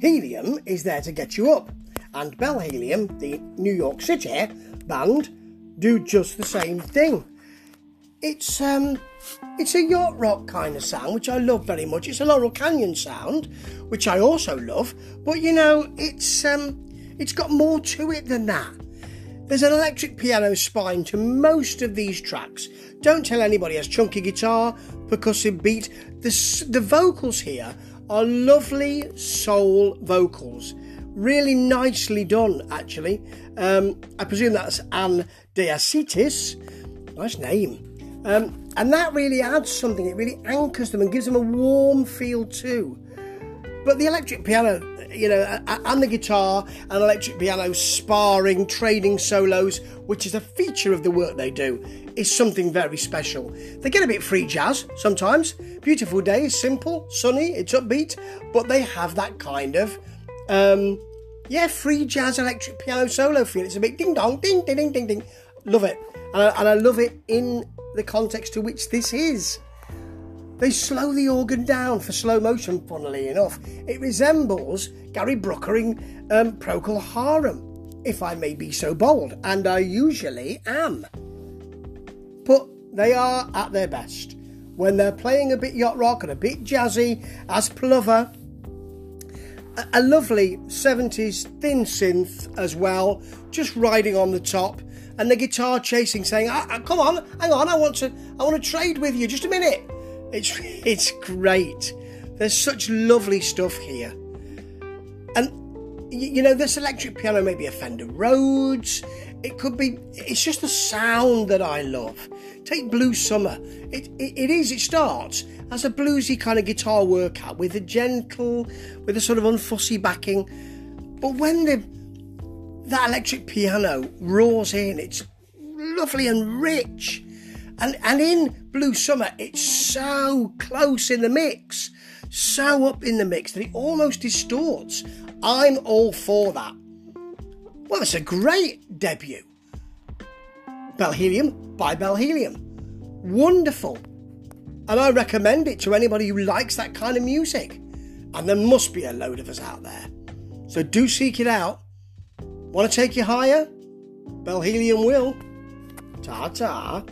Helium is there to get you up, and Bell Helium, the New York City band, do just the same thing. It's um, it's a yacht rock kind of sound, which I love very much. It's a Laurel Canyon sound, which I also love. But you know, it's um, it's got more to it than that. There's an electric piano spine to most of these tracks. Don't tell anybody has chunky guitar, percussive beat. The, the vocals here are lovely soul vocals. Really nicely done, actually. Um, I presume that's Anne Diacitis. Nice name. Um, and that really adds something, it really anchors them and gives them a warm feel too. But the electric piano, you know, and the guitar and electric piano sparring, trading solos, which is a feature of the work they do, is something very special. They get a bit free jazz sometimes. Beautiful day, simple, sunny, it's upbeat, but they have that kind of, um, yeah, free jazz electric piano solo feel. It's a bit ding dong, ding, ding, ding, ding, ding. Love it. And I, and I love it in the context to which this is. They slow the organ down for slow motion, funnily enough. It resembles Gary Bruckering um, Procol Harum, if I may be so bold, and I usually am. But they are at their best. When they're playing a bit yacht rock and a bit jazzy, as Plover, a, a lovely 70s thin synth as well, just riding on the top and the guitar chasing, saying, ah, ah, "Come on, hang on, I want to, I want to trade with you. Just a minute." It's it's great. There's such lovely stuff here, and you know this electric piano may be a Fender Rhodes. It could be. It's just the sound that I love. Take Blue Summer. It, it, it is. It starts as a bluesy kind of guitar workout with a gentle, with a sort of unfussy backing. But when the that electric piano roars in. It's lovely and rich. And, and in Blue Summer, it's so close in the mix, so up in the mix that it almost distorts. I'm all for that. Well, it's a great debut. Bellhelium by Bellhelium. Wonderful. And I recommend it to anybody who likes that kind of music. And there must be a load of us out there. So do seek it out. Want to take you higher? Bellhelium will. Ta ta.